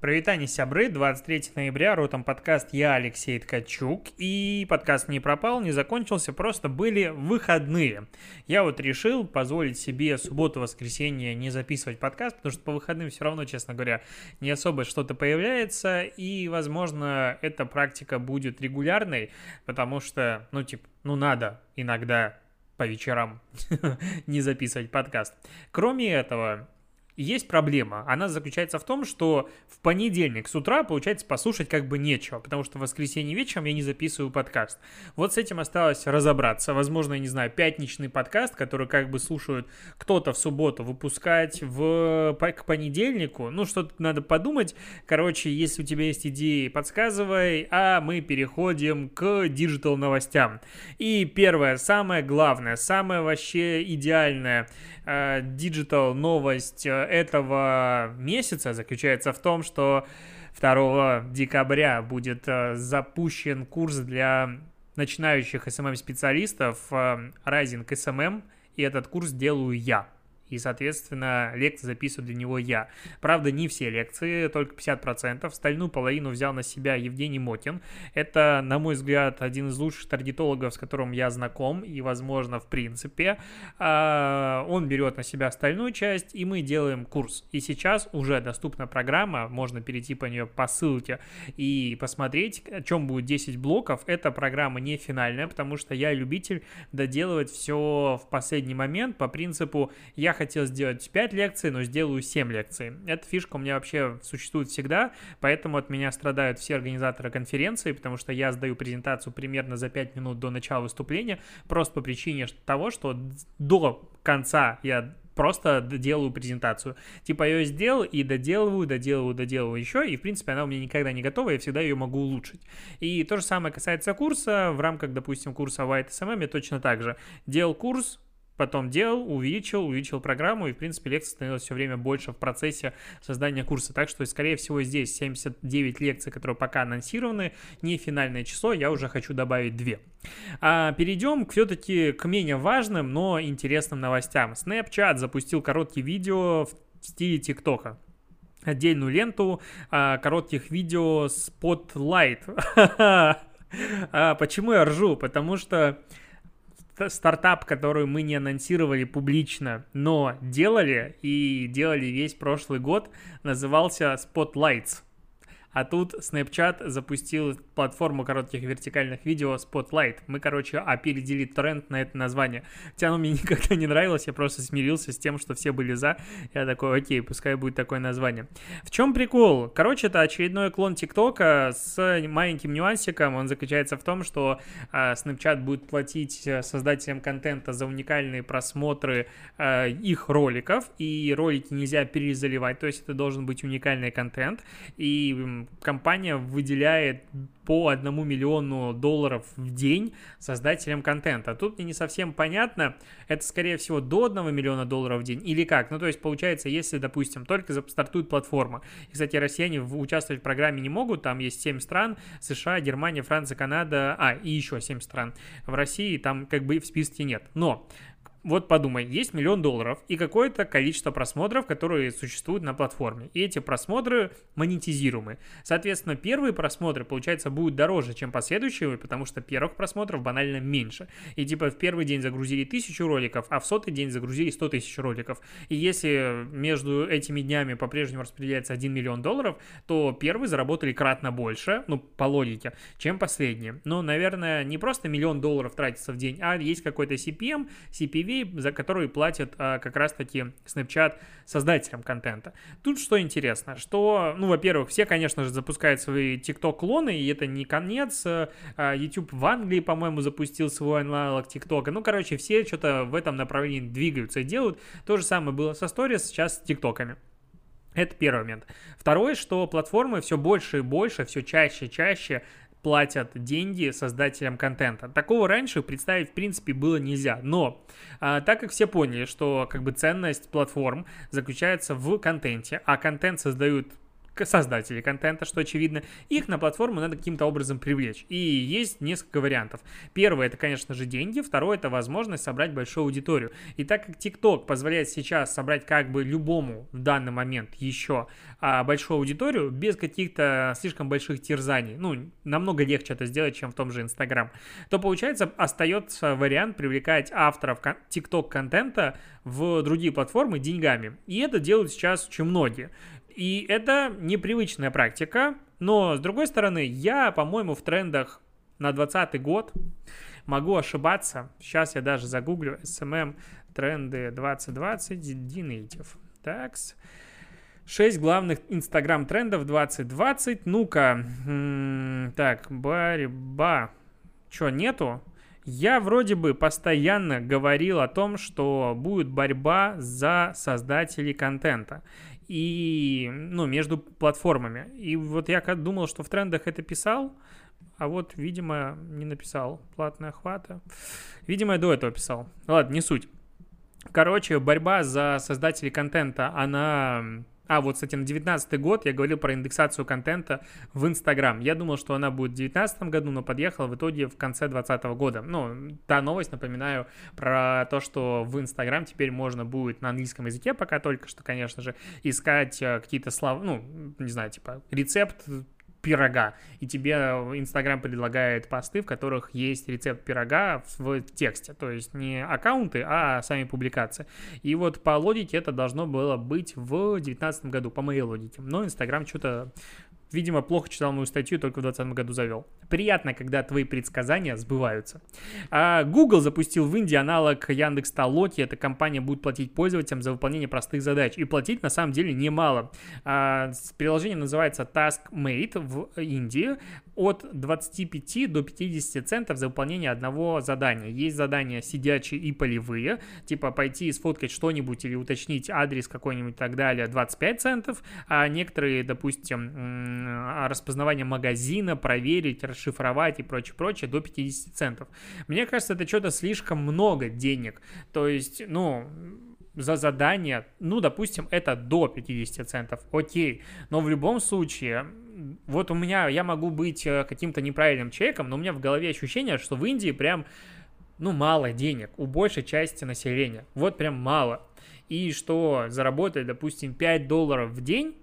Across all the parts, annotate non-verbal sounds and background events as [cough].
Провитание сябры, 23 ноября, ротом подкаст «Я Алексей Ткачук». И подкаст не пропал, не закончился, просто были выходные. Я вот решил позволить себе субботу-воскресенье не записывать подкаст, потому что по выходным все равно, честно говоря, не особо что-то появляется. И, возможно, эта практика будет регулярной, потому что, ну, типа, ну, надо иногда по вечерам [laughs] не записывать подкаст. Кроме этого, есть проблема. Она заключается в том, что в понедельник с утра, получается, послушать как бы нечего, потому что в воскресенье вечером я не записываю подкаст. Вот с этим осталось разобраться. Возможно, я не знаю, пятничный подкаст, который как бы слушают кто-то в субботу, выпускать в, к понедельнику. Ну, что-то надо подумать. Короче, если у тебя есть идеи, подсказывай, а мы переходим к digital новостям. И первое, самое главное, самое вообще идеальное digital новость э, этого месяца заключается в том, что 2 декабря будет э, запущен курс для начинающих SMM-специалистов э, Rising SMM, и этот курс делаю я и, соответственно, лекции записываю для него я. Правда, не все лекции, только 50%. Остальную половину взял на себя Евгений Мотин. Это, на мой взгляд, один из лучших таргетологов, с которым я знаком, и, возможно, в принципе. А, он берет на себя остальную часть, и мы делаем курс. И сейчас уже доступна программа, можно перейти по нее по ссылке и посмотреть, о чем будет 10 блоков. Эта программа не финальная, потому что я любитель доделывать все в последний момент по принципу я хотел сделать 5 лекций, но сделаю 7 лекций. Эта фишка у меня вообще существует всегда, поэтому от меня страдают все организаторы конференции, потому что я сдаю презентацию примерно за 5 минут до начала выступления, просто по причине того, что до конца я просто делаю презентацию. Типа я ее сделал и доделываю, доделываю, доделываю еще, и в принципе она у меня никогда не готова, я всегда ее могу улучшить. И то же самое касается курса, в рамках, допустим, курса White SMM я точно так же делал курс, потом делал, увеличил, увеличил программу, и, в принципе, лекций становилось все время больше в процессе создания курса. Так что, скорее всего, здесь 79 лекций, которые пока анонсированы, не финальное число, я уже хочу добавить 2. А перейдем все-таки к менее важным, но интересным новостям. Snapchat запустил короткие видео в стиле ТикТока отдельную ленту а, коротких видео Spotlight. [laughs] а, почему я ржу? Потому что стартап, который мы не анонсировали публично, но делали и делали весь прошлый год, назывался Spotlights. А тут Snapchat запустил платформу коротких вертикальных видео Spotlight. Мы, короче, опередили тренд на это название. Хотя оно мне [laughs] никогда не нравилось, я просто смирился с тем, что все были за. Я такой, окей, пускай будет такое название. В чем прикол? Короче, это очередной клон ТикТока с маленьким нюансиком. Он заключается в том, что э, Snapchat будет платить э, создателям контента за уникальные просмотры э, их роликов, и ролики нельзя перезаливать, то есть это должен быть уникальный контент, и компания выделяет по одному миллиону долларов в день создателям контента. Тут мне не совсем понятно, это скорее всего до 1 миллиона долларов в день или как. Ну, то есть получается, если, допустим, только стартует платформа, и, кстати, россияне участвовать в программе не могут, там есть 7 стран, США, Германия, Франция, Канада, а, и еще 7 стран. В России там как бы в списке нет. Но вот подумай, есть миллион долларов и какое-то количество просмотров, которые существуют на платформе. И эти просмотры монетизируемы. Соответственно, первые просмотры, получается, будут дороже, чем последующие, потому что первых просмотров банально меньше. И типа в первый день загрузили тысячу роликов, а в сотый день загрузили 100 тысяч роликов. И если между этими днями по-прежнему распределяется 1 миллион долларов, то первые заработали кратно больше, ну, по логике, чем последние. Но, наверное, не просто миллион долларов тратится в день, а есть какой-то CPM, CPV, За которые платят а, как раз-таки Snapchat создателям контента. Тут что интересно, что, ну, во-первых, все, конечно же, запускают свои TikTok-клоны, и это не конец. А, YouTube в Англии, по-моему, запустил свой аналог TikTok. Ну, короче, все что-то в этом направлении двигаются и делают. То же самое было со Stories, сейчас с ТикТоками. Это первый момент. Второе, что платформы все больше и больше, все чаще и чаще платят деньги создателям контента. Такого раньше представить, в принципе, было нельзя. Но а, так как все поняли, что как бы ценность платформ заключается в контенте, а контент создают создателей контента, что очевидно, их на платформу надо каким-то образом привлечь. И есть несколько вариантов. Первое, это, конечно же, деньги. Второе, это возможность собрать большую аудиторию. И так как TikTok позволяет сейчас собрать как бы любому в данный момент еще а, большую аудиторию без каких-то слишком больших терзаний, ну, намного легче это сделать, чем в том же Instagram, то, получается, остается вариант привлекать авторов TikTok контента в другие платформы деньгами. И это делают сейчас очень многие. И это непривычная практика, но, с другой стороны, я, по-моему, в трендах на 2020 год могу ошибаться. Сейчас я даже загуглю SMM тренды 2020 Dinative. Так, 6 главных Инстаграм трендов 2020. Ну-ка, так, борьба. Чё, нету? Я вроде бы постоянно говорил о том, что будет борьба за создателей контента и, ну, между платформами. И вот я думал, что в трендах это писал, а вот, видимо, не написал. Платная охвата. Видимо, я до этого писал. Ладно, не суть. Короче, борьба за создателей контента, она а, вот, кстати, на 19 год я говорил про индексацию контента в Инстаграм. Я думал, что она будет в 19 году, но подъехала в итоге в конце 2020 года. Ну, та новость, напоминаю, про то, что в Инстаграм теперь можно будет на английском языке пока только что, конечно же, искать э, какие-то слова, ну, не знаю, типа рецепт пирога, и тебе Инстаграм предлагает посты, в которых есть рецепт пирога в, в тексте, то есть не аккаунты, а сами публикации. И вот по логике это должно было быть в 2019 году, по моей логике. Но Инстаграм что-то Видимо, плохо читал мою статью, только в 2020 году завел. Приятно, когда твои предсказания сбываются. А, Google запустил в Индии аналог Яндекс Толоки. Эта компания будет платить пользователям за выполнение простых задач. И платить на самом деле немало. А, приложение называется TaskMate в Индии. От 25 до 50 центов за выполнение одного задания. Есть задания сидячие и полевые. Типа пойти и сфоткать что-нибудь или уточнить адрес какой-нибудь и так далее. 25 центов. А некоторые, допустим, распознавание магазина, проверить, расшифровать и прочее, прочее до 50 центов. Мне кажется, это что-то слишком много денег. То есть, ну, за задание, ну, допустим, это до 50 центов, окей. Но в любом случае, вот у меня, я могу быть э, каким-то неправильным человеком, но у меня в голове ощущение, что в Индии прям, ну, мало денег у большей части населения. Вот прям мало. И что заработать, допустим, 5 долларов в день,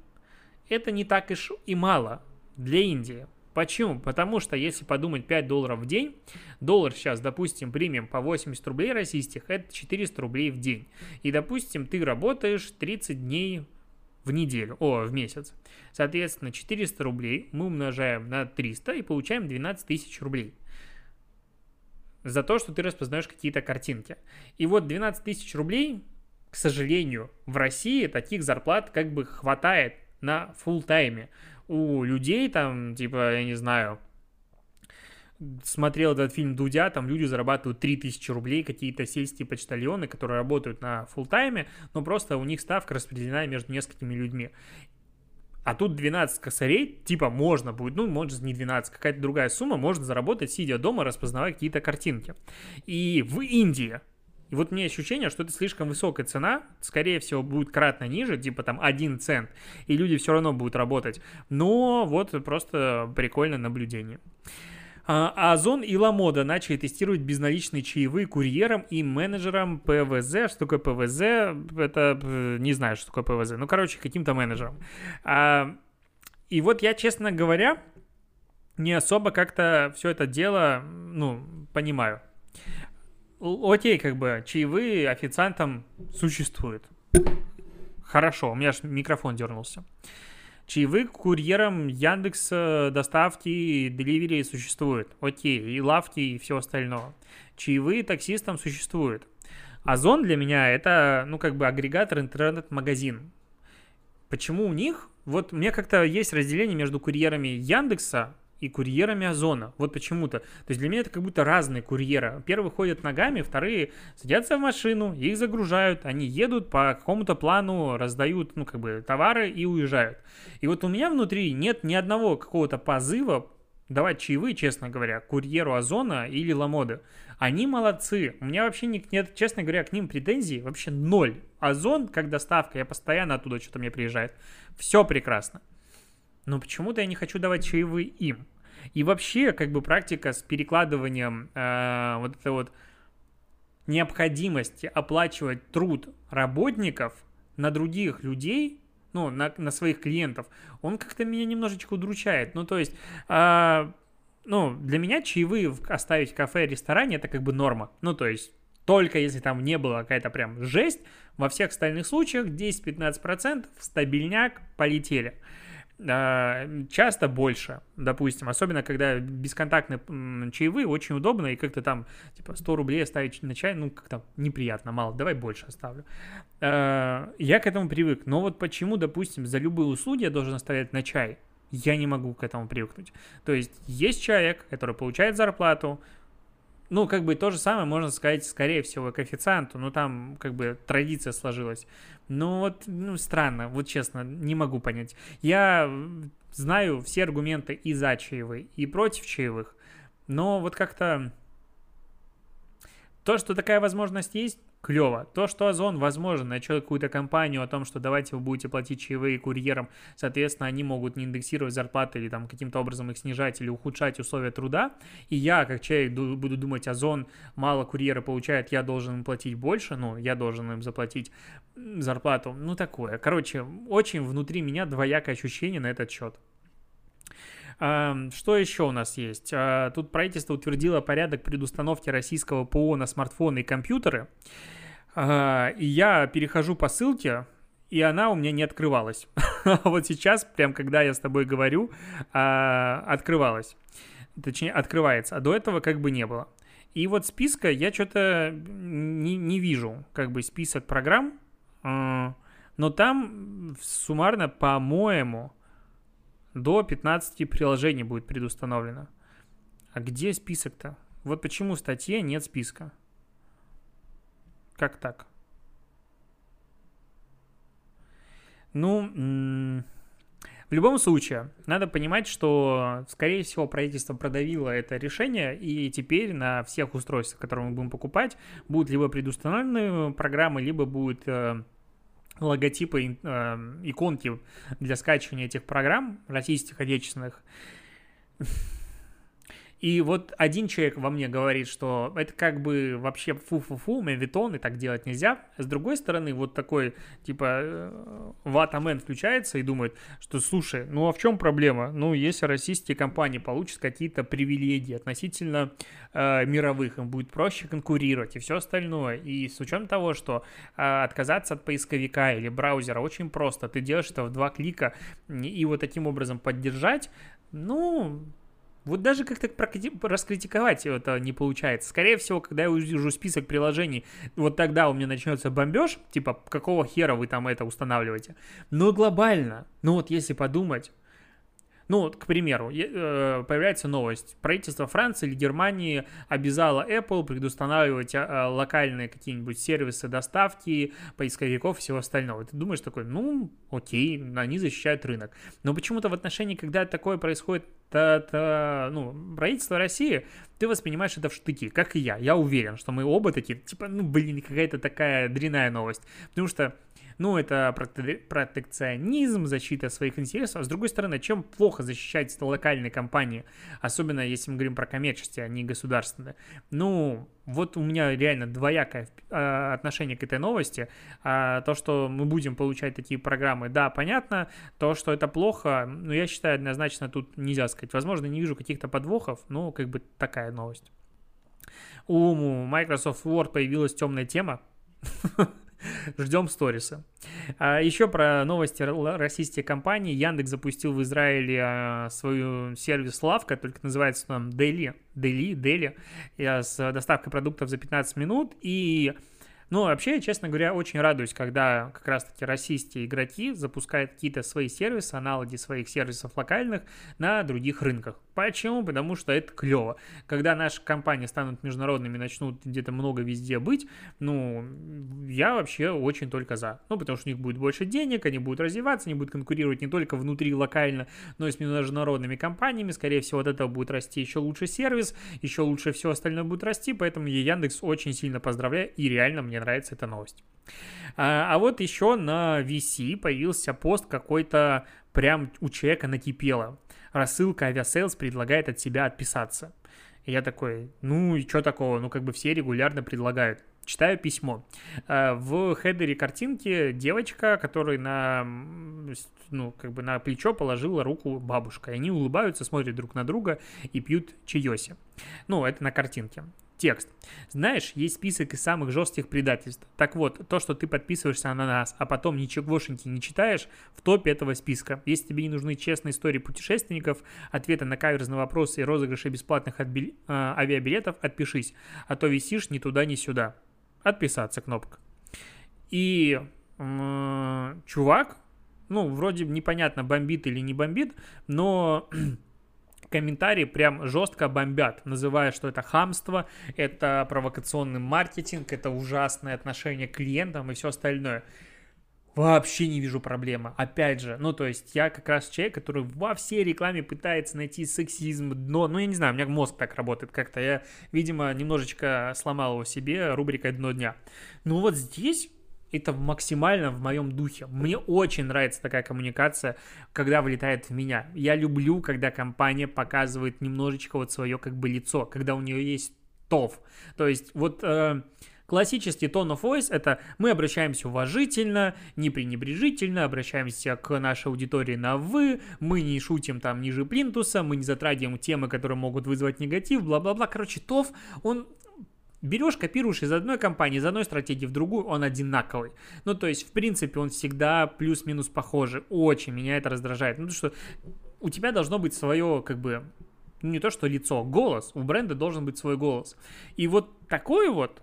это не так уж и мало для Индии. Почему? Потому что если подумать 5 долларов в день, доллар сейчас, допустим, примем по 80 рублей российских, это 400 рублей в день. И, допустим, ты работаешь 30 дней в неделю, о, в месяц. Соответственно, 400 рублей мы умножаем на 300 и получаем 12 тысяч рублей за то, что ты распознаешь какие-то картинки. И вот 12 тысяч рублей, к сожалению, в России таких зарплат как бы хватает на full тайме. У людей там, типа, я не знаю, смотрел этот фильм Дудя, там люди зарабатывают 3000 рублей, какие-то сельские почтальоны, которые работают на full тайме но просто у них ставка распределена между несколькими людьми. А тут 12 косарей, типа, можно будет, ну, может, не 12, какая-то другая сумма, можно заработать, сидя дома, распознавая какие-то картинки. И в Индии и вот мне ощущение, что это слишком высокая цена, скорее всего, будет кратно ниже, типа там 1 цент, и люди все равно будут работать. Но вот просто прикольное наблюдение. А Озон и Ламода начали тестировать безналичные чаевые курьерам и менеджерам ПВЗ. Что такое ПВЗ? Это э, не знаю, что такое ПВЗ. Ну, короче, каким-то менеджерам. А, и вот я, честно говоря, не особо как-то все это дело, ну, понимаю окей, как бы, чаевые официантам существуют. Хорошо, у меня же микрофон дернулся. Чаевые курьерам Яндекс доставки, деливери существуют. Окей, и лавки, и все остальное. Чаевые таксистам существуют. Озон для меня это, ну, как бы агрегатор интернет-магазин. Почему у них? Вот мне как-то есть разделение между курьерами Яндекса и курьерами Озона. Вот почему-то. То есть для меня это как будто разные курьеры. Первые ходят ногами, вторые садятся в машину, их загружают, они едут по какому-то плану, раздают, ну, как бы, товары и уезжают. И вот у меня внутри нет ни одного какого-то позыва давать чаевые, честно говоря, курьеру Озона или Ламоды. Они молодцы. У меня вообще нет, честно говоря, к ним претензий вообще ноль. Озон, как доставка, я постоянно оттуда что-то мне приезжает. Все прекрасно. Но почему-то я не хочу давать чаевые им. И вообще, как бы практика с перекладыванием э, вот это вот необходимости оплачивать труд работников на других людей, ну, на, на своих клиентов, он как-то меня немножечко удручает. Ну, то есть, э, ну, для меня чаевые оставить в кафе, ресторане, это как бы норма. Ну, то есть, только если там не было какая-то прям жесть, во всех остальных случаях 10-15% стабильняк полетели. А, часто больше, допустим, особенно когда бесконтактные чаевые, очень удобно, и как-то там, типа, 100 рублей оставить на чай, ну, как-то неприятно, мало, давай больше оставлю. А, я к этому привык, но вот почему, допустим, за любые услуги я должен оставлять на чай, я не могу к этому привыкнуть. То есть есть человек, который получает зарплату, ну, как бы то же самое можно сказать, скорее всего, коэффициенту, ну, там, как бы, традиция сложилась. Ну, вот, ну, странно, вот честно, не могу понять. Я знаю все аргументы и за чаевые, и против чаевых, но вот как-то то, что такая возможность есть, клево. То, что Озон, возможно, начал какую-то компанию о том, что давайте вы будете платить чаевые курьерам, соответственно, они могут не индексировать зарплаты или там каким-то образом их снижать или ухудшать условия труда, и я, как человек, буду думать, Озон мало курьера получает, я должен им платить больше, ну, я должен им заплатить зарплату, ну, такое. Короче, очень внутри меня двоякое ощущение на этот счет. Что еще у нас есть? А, тут правительство утвердило порядок предустановки российского ПО на смартфоны и компьютеры. А, и я перехожу по ссылке, и она у меня не открывалась. [laughs] вот сейчас, прям когда я с тобой говорю, а, открывалась. Точнее, открывается. А до этого как бы не было. И вот списка я что-то не, не вижу, как бы список программ, но там суммарно, по-моему, до 15 приложений будет предустановлено. А где список-то? Вот почему в статье нет списка. Как так? Ну, в любом случае, надо понимать, что, скорее всего, правительство продавило это решение, и теперь на всех устройствах, которые мы будем покупать, будут либо предустановлены программы, либо будет э, логотипы, э, иконки для скачивания этих программ российских, отечественных. И вот один человек во мне говорит, что это как бы вообще фу-фу-фу, мавитон, и так делать нельзя. С другой стороны, вот такой, типа, э, ватамен включается и думает, что, слушай, ну а в чем проблема? Ну, если российские компании получат какие-то привилегии относительно э, мировых, им будет проще конкурировать и все остальное. И с учетом того, что э, отказаться от поисковика или браузера очень просто, ты делаешь это в два клика и вот таким образом поддержать, ну, вот даже как-то раскритиковать это не получается. Скорее всего, когда я увижу список приложений, вот тогда у меня начнется бомбеж, типа, какого хера вы там это устанавливаете. Но глобально, ну вот если подумать, ну, к примеру, э, появляется новость. Правительство Франции или Германии обязало Apple предустанавливать а, локальные какие-нибудь сервисы доставки, поисковиков и всего остального. Ты думаешь такой, ну, окей, они защищают рынок. Но почему-то в отношении, когда такое происходит та, та, ну, правительство России, ты воспринимаешь это в штыки, как и я. Я уверен, что мы оба такие, типа, ну, блин, какая-то такая дрянная новость. Потому что ну, это протекционизм, защита своих интересов. А с другой стороны, чем плохо защищать локальные компании, особенно если мы говорим про коммерческие, а не государственные. Ну, вот у меня реально двоякое а, отношение к этой новости. А то, что мы будем получать такие программы, да, понятно. То, что это плохо, ну, я считаю, однозначно тут нельзя сказать. Возможно, не вижу каких-то подвохов, но как бы такая новость. У Microsoft Word появилась темная тема. [laughs] [laughs] Ждем сториса. А еще про новости российской компании. Яндекс запустил в Израиле а, свою сервис Лавка, только называется он Daily, Daily, Daily, с доставкой продуктов за 15 минут. И ну, вообще, честно говоря, очень радуюсь, когда как раз-таки российские игроки запускают какие-то свои сервисы, аналоги своих сервисов локальных на других рынках. Почему? Потому что это клево. Когда наши компании станут международными, начнут где-то много везде быть, ну, я вообще очень только за. Ну, потому что у них будет больше денег, они будут развиваться, они будут конкурировать не только внутри локально, но и с международными компаниями. Скорее всего, от этого будет расти еще лучше сервис, еще лучше все остальное будет расти, поэтому я Яндекс очень сильно поздравляю и реально мне мне нравится эта новость. А, а вот еще на VC появился пост какой-то, прям у человека накипело. Рассылка Aviasales предлагает от себя отписаться. И я такой, ну и что такого? Ну как бы все регулярно предлагают. Читаю письмо. А, в хедере картинки девочка, которая на, ну, как бы на плечо положила руку бабушке. И они улыбаются, смотрят друг на друга и пьют чаёсик. Ну, это на картинке. Текст. Знаешь, есть список из самых жестких предательств. Так вот, то, что ты подписываешься на нас, а потом ничегошеньки не читаешь, в топе этого списка. Если тебе не нужны честные истории путешественников, ответы на каверзы на вопросы и розыгрыши бесплатных отби... э, авиабилетов, отпишись. А то висишь ни туда, ни сюда. Отписаться кнопка. И э, чувак, ну, вроде непонятно, бомбит или не бомбит, но [clears throat] комментарии прям жестко бомбят, называя, что это хамство, это провокационный маркетинг, это ужасное отношение к клиентам и все остальное. Вообще не вижу проблемы. Опять же, ну, то есть я как раз человек, который во всей рекламе пытается найти сексизм, дно. Ну, я не знаю, у меня мозг так работает как-то. Я, видимо, немножечко сломал его себе рубрикой «Дно дня». Ну, вот здесь это максимально в моем духе. Мне очень нравится такая коммуникация, когда вылетает в меня. Я люблю, когда компания показывает немножечко вот свое как бы лицо, когда у нее есть ТОВ. То есть вот... Э, Классический tone of voice — это мы обращаемся уважительно, не пренебрежительно, обращаемся к нашей аудитории на «вы», мы не шутим там ниже плинтуса, мы не затрагиваем темы, которые могут вызвать негатив, бла-бла-бла. Короче, ТОВ, он берешь, копируешь из одной компании, из одной стратегии в другую, он одинаковый. Ну, то есть, в принципе, он всегда плюс-минус похожий. Очень меня это раздражает. Ну, что у тебя должно быть свое, как бы, ну, не то что лицо, голос. У бренда должен быть свой голос. И вот такой вот,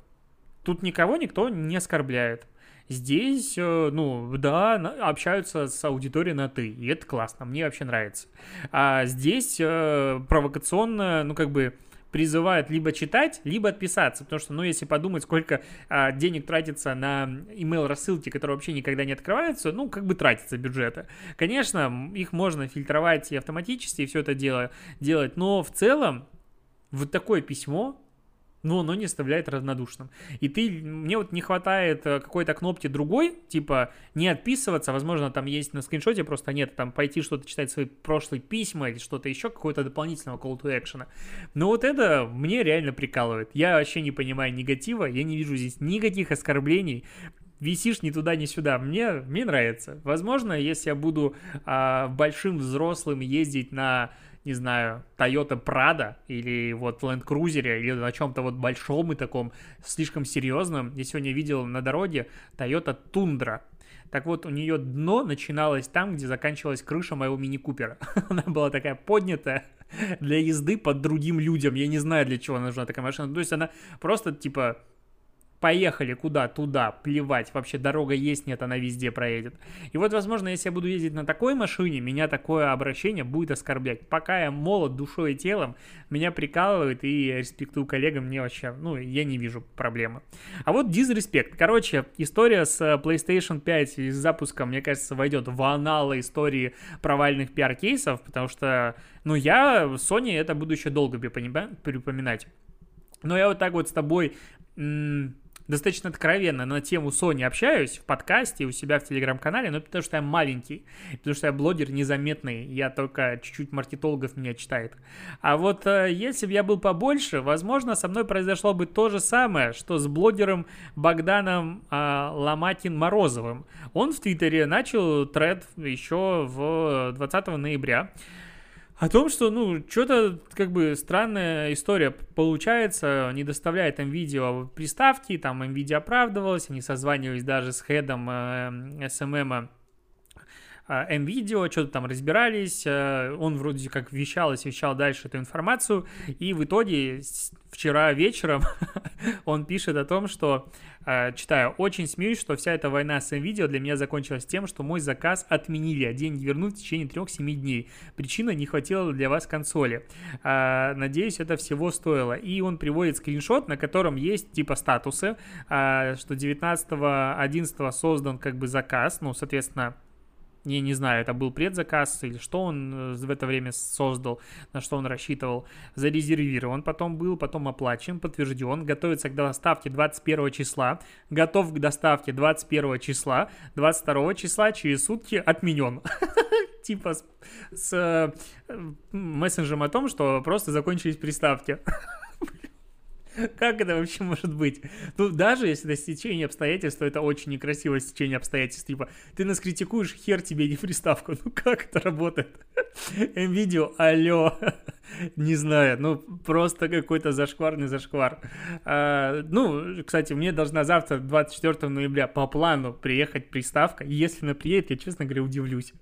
тут никого никто не оскорбляет. Здесь, э, ну, да, общаются с аудиторией на «ты», и это классно, мне вообще нравится. А здесь э, провокационно, ну, как бы, призывают либо читать, либо отписаться, потому что, ну, если подумать, сколько а, денег тратится на email рассылки, которые вообще никогда не открываются, ну, как бы тратится бюджета. Конечно, их можно фильтровать и автоматически и все это дело делать, но в целом вот такое письмо но оно не оставляет равнодушным. И ты, мне вот не хватает э, какой-то кнопки другой, типа не отписываться, возможно, там есть на скриншоте, просто нет, там пойти что-то читать свои прошлые письма или что-то еще, какого-то дополнительного call to action. Но вот это мне реально прикалывает. Я вообще не понимаю негатива, я не вижу здесь никаких оскорблений, висишь ни туда, ни сюда. Мне, мне нравится. Возможно, если я буду а, большим взрослым ездить на не знаю, Toyota Prado или вот Land Cruiser или на чем-то вот большом и таком слишком серьезном. Я сегодня видел на дороге Toyota Tundra. Так вот, у нее дно начиналось там, где заканчивалась крыша моего мини-купера. [laughs] Она была такая поднятая для езды под другим людям. Я не знаю, для чего нужна такая машина. То есть она просто, типа, поехали куда? Туда, плевать, вообще дорога есть, нет, она везде проедет. И вот, возможно, если я буду ездить на такой машине, меня такое обращение будет оскорблять. Пока я молод душой и телом, меня прикалывает и я респектую коллегам, мне вообще, ну, я не вижу проблемы. А вот дизреспект. Короче, история с PlayStation 5 и с запуском, мне кажется, войдет в аналы истории провальных пиар-кейсов, потому что, ну, я Sony это буду еще долго припоминать. Но я вот так вот с тобой достаточно откровенно на тему Sony общаюсь в подкасте у себя в телеграм-канале, но потому что я маленький, потому что я блогер незаметный, я только чуть-чуть маркетологов меня читает. А вот э, если бы я был побольше, возможно, со мной произошло бы то же самое, что с блогером Богданом э, Ломатин-Морозовым. Он в Твиттере начал тред еще в 20 ноября, о том, что, ну, что-то, как бы, странная история получается, не доставляет им видео приставки, там NVIDIA оправдывалась, они созванивались даже с хедом э, SMM NVIDIA, что-то там разбирались, э, он вроде как вещал и вещал дальше эту информацию, и в итоге вчера вечером [laughs] он пишет о том, что, э, читаю, очень смеюсь, что вся эта война с NVIDIA для меня закончилась тем, что мой заказ отменили, а деньги вернут в течение 3-7 дней. Причина не хватило для вас консоли. Э, надеюсь, это всего стоило. И он приводит скриншот, на котором есть типа статусы, что 19-11 создан как бы заказ, ну, соответственно, Я не знаю, это был предзаказ или что он э, в это время создал, на что он рассчитывал, зарезервирован, потом был, потом оплачен, подтвержден, готовится к доставке 21 числа, готов к доставке 21 числа, 22 числа через сутки отменен. [laughs] Типа с э, мессенджером о том, что просто закончились приставки. [laughs] [laughs] Как это вообще может быть? Ну, даже если это стечение обстоятельств, то это очень некрасивое стечение обстоятельств. Типа, ты нас критикуешь, хер тебе не приставку. [laughs] Ну, как это работает? [laughs] NVIDIA, алло. [laughs] Не знаю, ну, просто какой-то зашкварный зашквар. А, ну, кстати, мне должна завтра, 24 ноября, по плану приехать приставка. Если она приедет, я, честно говоря, удивлюсь.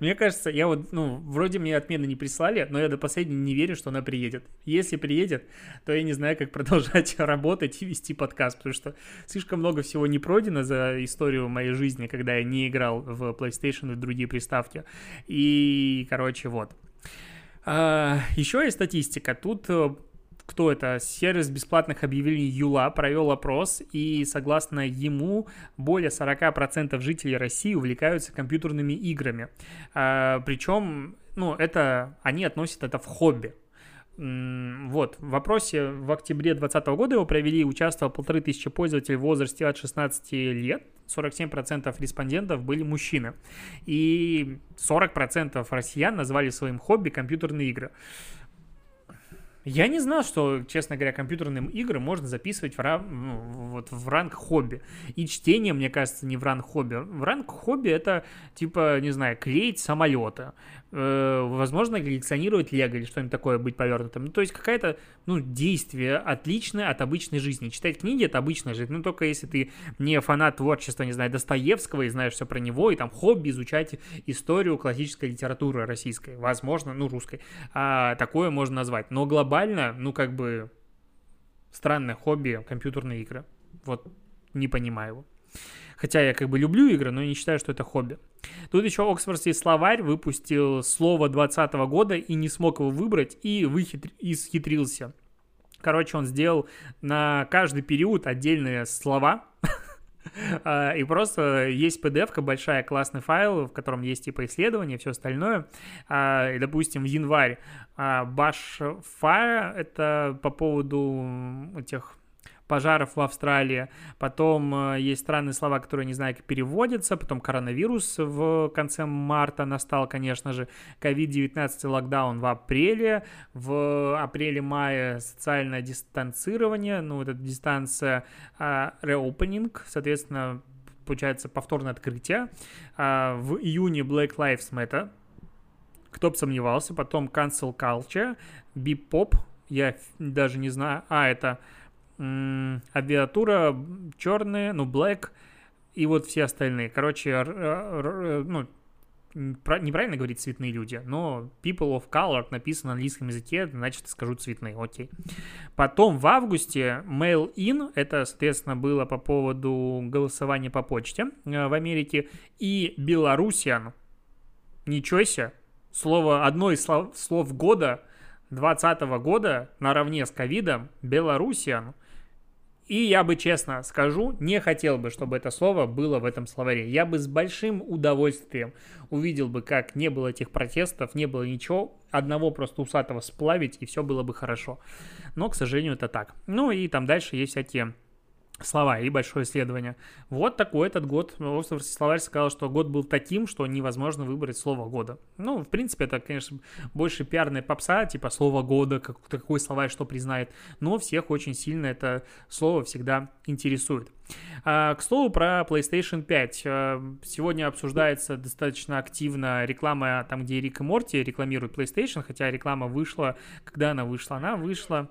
Мне кажется, я вот, ну, вроде мне отмены не прислали, но я до последнего не верю, что она приедет. Если приедет, то я не знаю, как [laughs] продолжать работать и вести подкаст, потому что слишком много всего не пройдено за историю моей жизни, когда я не играл в PlayStation и другие приставки. И, короче, вот. А, еще есть статистика. Тут э, кто это? Сервис бесплатных объявлений Юла провел опрос, и согласно ему, более 40% жителей России увлекаются компьютерными играми. А, причем, ну, это, они относят это в хобби. Вот, в вопросе в октябре 2020 года его провели, участвовало полторы тысячи пользователей в возрасте от 16 лет, 47% респондентов были мужчины, и 40% россиян назвали своим хобби компьютерные игры. Я не знал, что, честно говоря, компьютерным играм можно записывать в, рам, ну, вот, в ранг хобби. И чтение, мне кажется, не в ранг хобби. В ранг хобби это, типа, не знаю, клеить самолеты, э, возможно, коллекционировать лего или что-нибудь такое быть повернутым. Ну, то есть какая-то, ну, действие отличное от обычной жизни. Читать книги — это обычная жизнь. Ну, только если ты не фанат творчества, не знаю, Достоевского и знаешь все про него, и там хобби изучать историю классической литературы российской. Возможно, ну, русской. А, такое можно назвать. Но глобально, ну, как бы, странное хобби компьютерные игры. Вот, не понимаю его. Хотя я как бы люблю игры, но не считаю, что это хобби. Тут еще Оксфордский словарь выпустил слово 2020 года и не смог его выбрать и, выхитр... и. Короче, он сделал на каждый период отдельные слова, [laughs] а, и просто есть PDF-ка, большая, классный файл, в котором есть типа исследования, все остальное. А, и, допустим, в январь Fire, это по поводу этих пожаров в Австралии. Потом э, есть странные слова, которые не знаю, как переводятся. Потом коронавирус в конце марта настал, конечно же. COVID-19 локдаун в апреле. В апреле-мае социальное дистанцирование. Ну, вот эта дистанция uh, reopening, соответственно, получается повторное открытие. Uh, в июне Black Lives Matter. Кто бы сомневался. Потом cancel culture, bip-pop. Я даже не знаю. А, это авиатура черные, ну, black и вот все остальные. Короче, ну, неправильно говорить цветные люди, но people of color написано на английском языке, значит, скажу цветные, окей. Потом в августе mail-in, это, соответственно, было по поводу голосования по почте э, в Америке, и Белорусиан, ничего себе, слово, одно из слов, слов года 2020 года наравне с ковидом, Белорусиан, и я бы честно скажу, не хотел бы, чтобы это слово было в этом словаре. Я бы с большим удовольствием увидел бы, как не было этих протестов, не было ничего, одного просто усатого сплавить, и все было бы хорошо. Но, к сожалению, это так. Ну и там дальше есть всякие слова и большое исследование. Вот такой этот год. Оксфордский словарь сказал, что год был таким, что невозможно выбрать слово года. Ну, в принципе, это, конечно, больше пиарная попса, типа слово года, как, какой словарь что признает. Но всех очень сильно это слово всегда интересует. А, к слову про PlayStation 5. А, сегодня обсуждается достаточно активно реклама там, где Рик и Морти рекламируют PlayStation, хотя реклама вышла, когда она вышла? Она вышла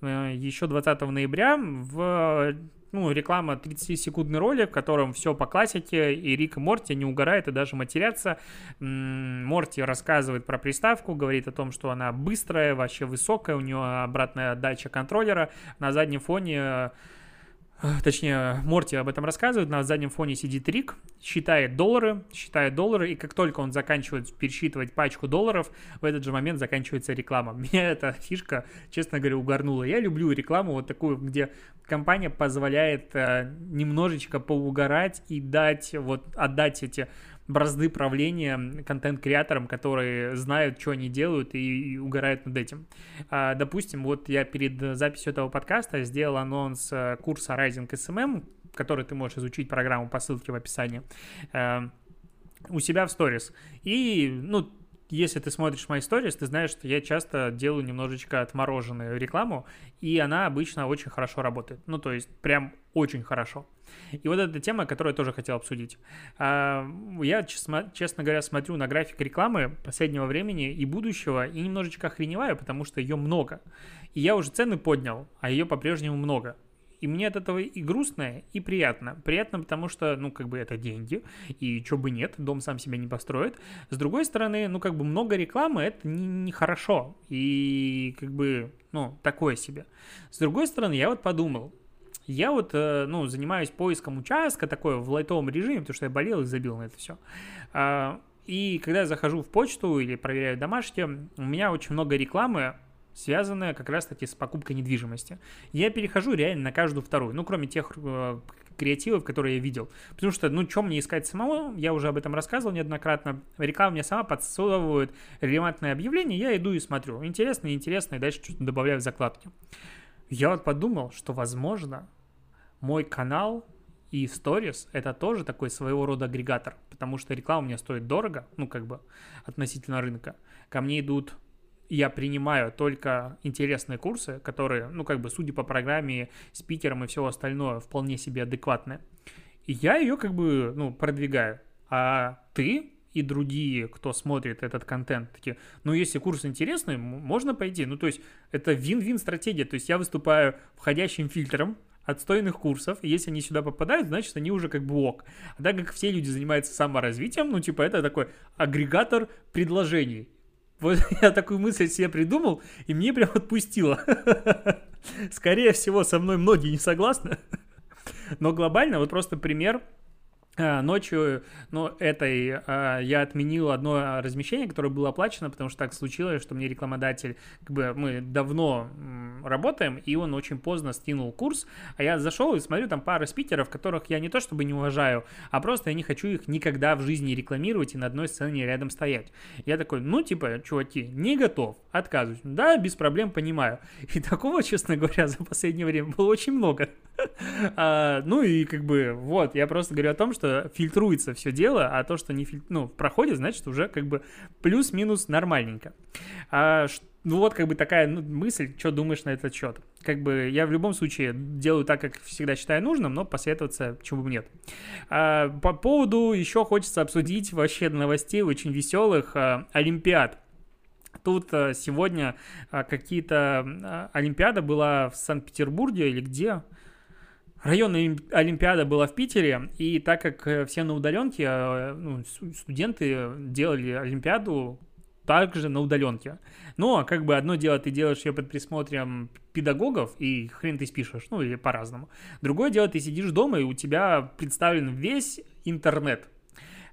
э, еще 20 ноября в ну, реклама 30-секундный ролик, в котором все по классике, и Рик и Морти не угорают и даже матерятся. Морти рассказывает про приставку, говорит о том, что она быстрая, вообще высокая, у нее обратная отдача контроллера. На заднем фоне точнее, Морти об этом рассказывает, на заднем фоне сидит Рик, считает доллары, считает доллары, и как только он заканчивает пересчитывать пачку долларов, в этот же момент заканчивается реклама. [laughs] Меня эта фишка, честно говоря, угорнула. Я люблю рекламу вот такую, где компания позволяет э, немножечко поугарать и дать, вот, отдать эти бразды правления контент-креаторам, которые знают, что они делают и, и угорают над этим. А, допустим, вот я перед записью этого подкаста сделал анонс э, курса Rising SMM, который ты можешь изучить программу по ссылке в описании, э, у себя в сторис. И, ну, если ты смотришь мои сторис, ты знаешь, что я часто делаю немножечко отмороженную рекламу, и она обычно очень хорошо работает. Ну, то есть прям очень хорошо. И вот эта тема, которую я тоже хотел обсудить. А, я, честно говоря, смотрю на график рекламы последнего времени и будущего и немножечко охреневаю, потому что ее много. И я уже цены поднял, а ее по-прежнему много. И мне от этого и грустно, и приятно. Приятно, потому что, ну, как бы это деньги, и чего бы нет, дом сам себя не построит. С другой стороны, ну, как бы много рекламы, это нехорошо. Не, и, как бы, ну, такое себе. С другой стороны, я вот подумал, я вот, э, ну, занимаюсь поиском участка такой в лайтовом режиме, потому что я болел и забил на это все. А, и когда я захожу в почту или проверяю домашнее, у меня очень много рекламы связанная как раз-таки с покупкой недвижимости. Я перехожу реально на каждую вторую, ну, кроме тех э, креативов, которые я видел. Потому что, ну, что мне искать самому, я уже об этом рассказывал неоднократно. Реклама мне сама подсовывает релевантное объявление, я иду и смотрю. Интересно, интересно, и дальше что-то добавляю в закладки. Я вот подумал, что, возможно, мой канал и сторис — это тоже такой своего рода агрегатор, потому что реклама мне стоит дорого, ну, как бы, относительно рынка. Ко мне идут я принимаю только интересные курсы, которые, ну, как бы, судя по программе, спикерам и все остальное, вполне себе адекватные. И я ее, как бы, ну, продвигаю. А ты и другие, кто смотрит этот контент, такие, ну, если курс интересный, можно пойти. Ну, то есть, это вин-вин стратегия. То есть, я выступаю входящим фильтром, отстойных курсов, и если они сюда попадают, значит, они уже как бы ок. А так как все люди занимаются саморазвитием, ну, типа, это такой агрегатор предложений. Вот [laughs] я такую мысль себе придумал, и мне прям отпустило. [laughs] Скорее всего, со мной многие не согласны. [laughs] Но глобально, вот просто пример – ночью, ну, этой а, я отменил одно размещение, которое было оплачено, потому что так случилось, что мне рекламодатель, как бы мы давно работаем, и он очень поздно стянул курс, а я зашел и смотрю там пары спикеров, которых я не то чтобы не уважаю, а просто я не хочу их никогда в жизни рекламировать и на одной сцене рядом стоять. Я такой, ну, типа, чуваки, не готов, отказываюсь. Да, без проблем, понимаю. И [laughs] такого, честно говоря, за последнее время было очень много. [laughs] а, ну и как бы, вот, я просто говорю о том, что фильтруется все дело, а то, что не филь... ну, проходит, значит, уже как бы плюс-минус нормальненько. А, ну вот как бы такая ну, мысль, что думаешь на этот счет. Как бы я в любом случае делаю так, как всегда считаю нужным, но посоветоваться чего бы нет. А, по поводу еще хочется обсудить вообще новостей очень веселых а, Олимпиад. Тут а, сегодня а, какие-то а, Олимпиада была в Санкт-Петербурге или где? Районная Олимпиада была в Питере, и так как э, все на удаленке, э, ну, студенты делали Олимпиаду также на удаленке. Но как бы одно дело, ты делаешь ее под присмотром педагогов, и хрен ты спишешь, ну или по-разному. Другое дело, ты сидишь дома, и у тебя представлен весь интернет,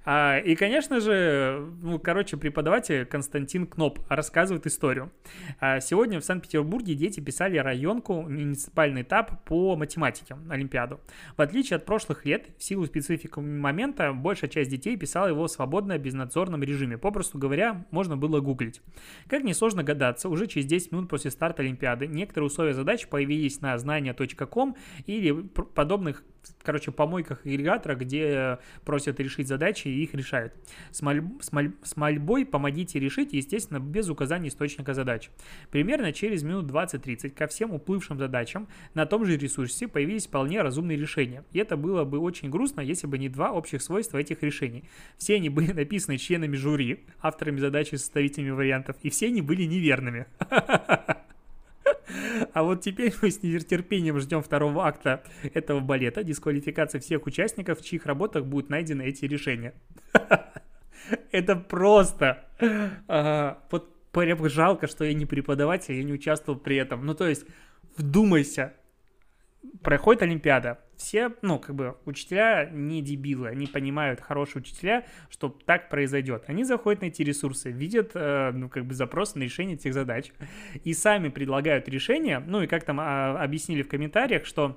а, и, конечно же, ну, короче, преподаватель Константин Кноп рассказывает историю. А, сегодня в Санкт-Петербурге дети писали районку, муниципальный этап по математике, Олимпиаду. В отличие от прошлых лет, в силу специфики момента, большая часть детей писала его в свободно безнадзорном режиме. Попросту говоря, можно было гуглить. Как несложно гадаться, уже через 10 минут после старта Олимпиады некоторые условия задач появились на знания.ком или подобных короче, помойках агрегатора, где просят решить задачи и их решают. С, моль... с, моль... с мольбой «помогите решить», естественно, без указания источника задач. Примерно через минут 20-30 ко всем уплывшим задачам на том же ресурсе появились вполне разумные решения. И это было бы очень грустно, если бы не два общих свойства этих решений. Все они были написаны членами жюри, авторами задачи, составителями вариантов, и все они были неверными. [laughs] А вот теперь мы с нетерпением ждем второго акта этого балета, дисквалификации всех участников, в чьих работах будут найдены эти решения. [laughs] Это просто... Вот прям жалко, что я не преподаватель, я не участвовал при этом. Ну, то есть, вдумайся, проходит Олимпиада. Все, ну, как бы, учителя не дебилы, они понимают, хорошие учителя, что так произойдет. Они заходят на эти ресурсы, видят, э, ну, как бы, запросы на решение этих задач и сами предлагают решение, ну, и как там э, объяснили в комментариях, что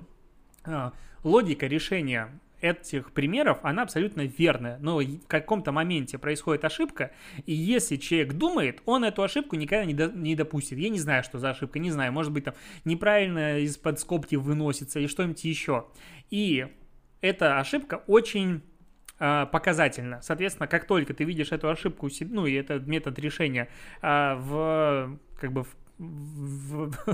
э, логика решения этих примеров, она абсолютно верная. Но в каком-то моменте происходит ошибка, и если человек думает, он эту ошибку никогда не, до, не допустит. Я не знаю, что за ошибка, не знаю, может быть, там неправильно из-под скобки выносится или что-нибудь еще. И эта ошибка очень э, показательна. Соответственно, как только ты видишь эту ошибку, ну и этот метод решения э, в как бы в в, [laughs]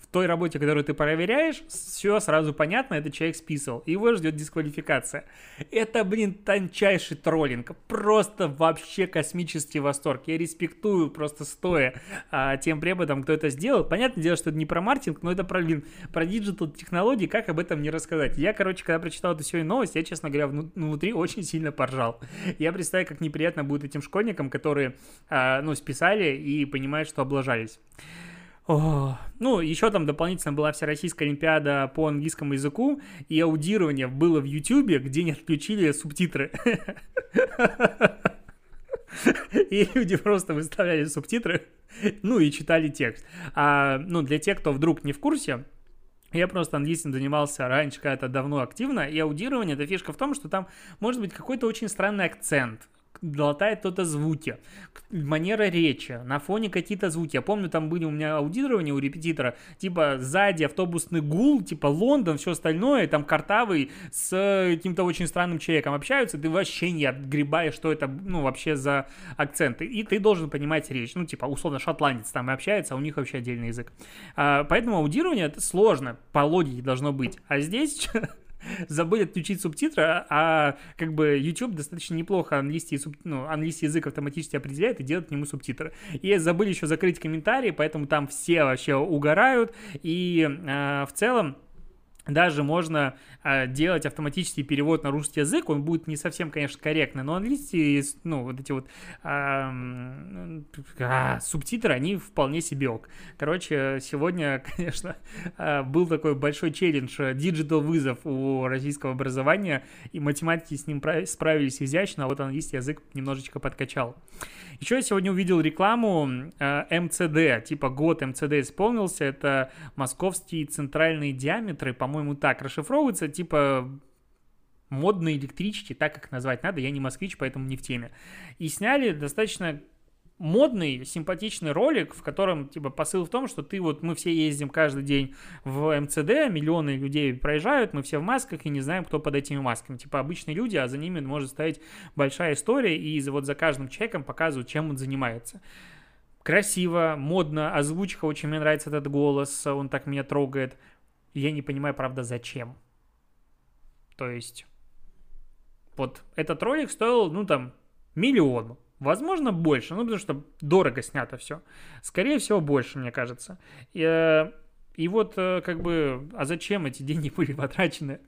в той работе, которую ты проверяешь, все сразу понятно, этот человек списывал. Его ждет дисквалификация. Это, блин, тончайший троллинг. Просто вообще космический восторг. Я респектую просто стоя а, тем преподам, кто это сделал. Понятное дело, что это не про маркетинг, но это про, блин, про digital технологии, как об этом не рассказать. Я, короче, когда прочитал эту сегодня новость, я, честно говоря, внутри очень сильно поржал. Я представляю, как неприятно будет этим школьникам, которые, а, ну, списали и понимают, что облажались. О, ну, еще там дополнительно была Всероссийская Олимпиада по английскому языку, и аудирование было в Ютубе, где не отключили субтитры. И люди просто выставляли субтитры, ну и читали текст. А, ну, для тех, кто вдруг не в курсе, я просто английским занимался раньше когда-то давно активно, и аудирование, эта фишка в том, что там может быть какой-то очень странный акцент, глотает кто-то звуки, манера речи, на фоне какие-то звуки. Я помню, там были у меня аудирования у репетитора, типа сзади автобусный гул, типа Лондон, все остальное, там картавый с каким-то очень странным человеком общаются, ты вообще не отгребаешь, что это, ну, вообще за акценты. И ты должен понимать речь. Ну, типа, условно, шотландец там общается, а у них вообще отдельный язык. А, поэтому аудирование это сложно, по логике должно быть. А здесь [laughs] забыли отключить субтитры, а как бы YouTube достаточно неплохо английский, суб, ну, английский язык автоматически определяет и делает к нему субтитры. И забыли еще закрыть комментарии, поэтому там все вообще угорают, и э, в целом даже можно э, делать автоматический перевод на русский язык, он будет не совсем, конечно, корректный, но английский, ну, вот эти вот э, э, субтитры, они вполне себе ок. Короче, сегодня, [laughs] конечно, э, был такой большой челлендж, digital вызов у российского образования, и математики с ним справились изящно, а вот английский язык немножечко подкачал. Еще я сегодня увидел рекламу э, МЦД, типа год МЦД исполнился, это московские центральные диаметры, по-моему, так расшифровываются, типа модные электрички, так как назвать надо, я не москвич, поэтому не в теме. И сняли достаточно модный, симпатичный ролик, в котором, типа, посыл в том, что ты вот, мы все ездим каждый день в МЦД, миллионы людей проезжают, мы все в масках и не знаем, кто под этими масками. Типа, обычные люди, а за ними может стоять большая история, и вот за каждым человеком показывают, чем он занимается. Красиво, модно, озвучка, очень мне нравится этот голос, он так меня трогает. Я не понимаю, правда, зачем. То есть, вот этот ролик стоил, ну, там, миллион Возможно, больше, ну, потому что дорого снято все. Скорее всего, больше, мне кажется. И, э, и вот, э, как бы, а зачем эти [laughs] деньги были потрачены?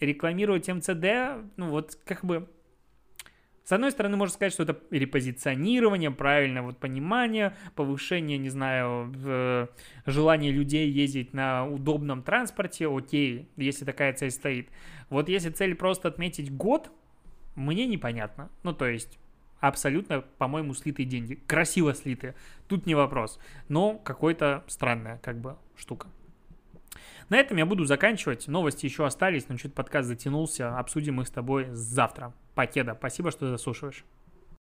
Рекламировать МЦД, ну, вот, как бы, с одной стороны, можно сказать, что это репозиционирование, правильное вот понимание, повышение, не знаю, желания людей ездить на удобном транспорте, окей, если такая цель стоит. Вот если цель просто отметить год, мне непонятно. Ну, то есть, абсолютно, по-моему, слитые деньги. Красиво слитые. Тут не вопрос. Но какой-то странная, как бы, штука. На этом я буду заканчивать. Новости еще остались, но чуть подкаст затянулся. Обсудим их с тобой завтра. Покеда. Спасибо, что заслушиваешь.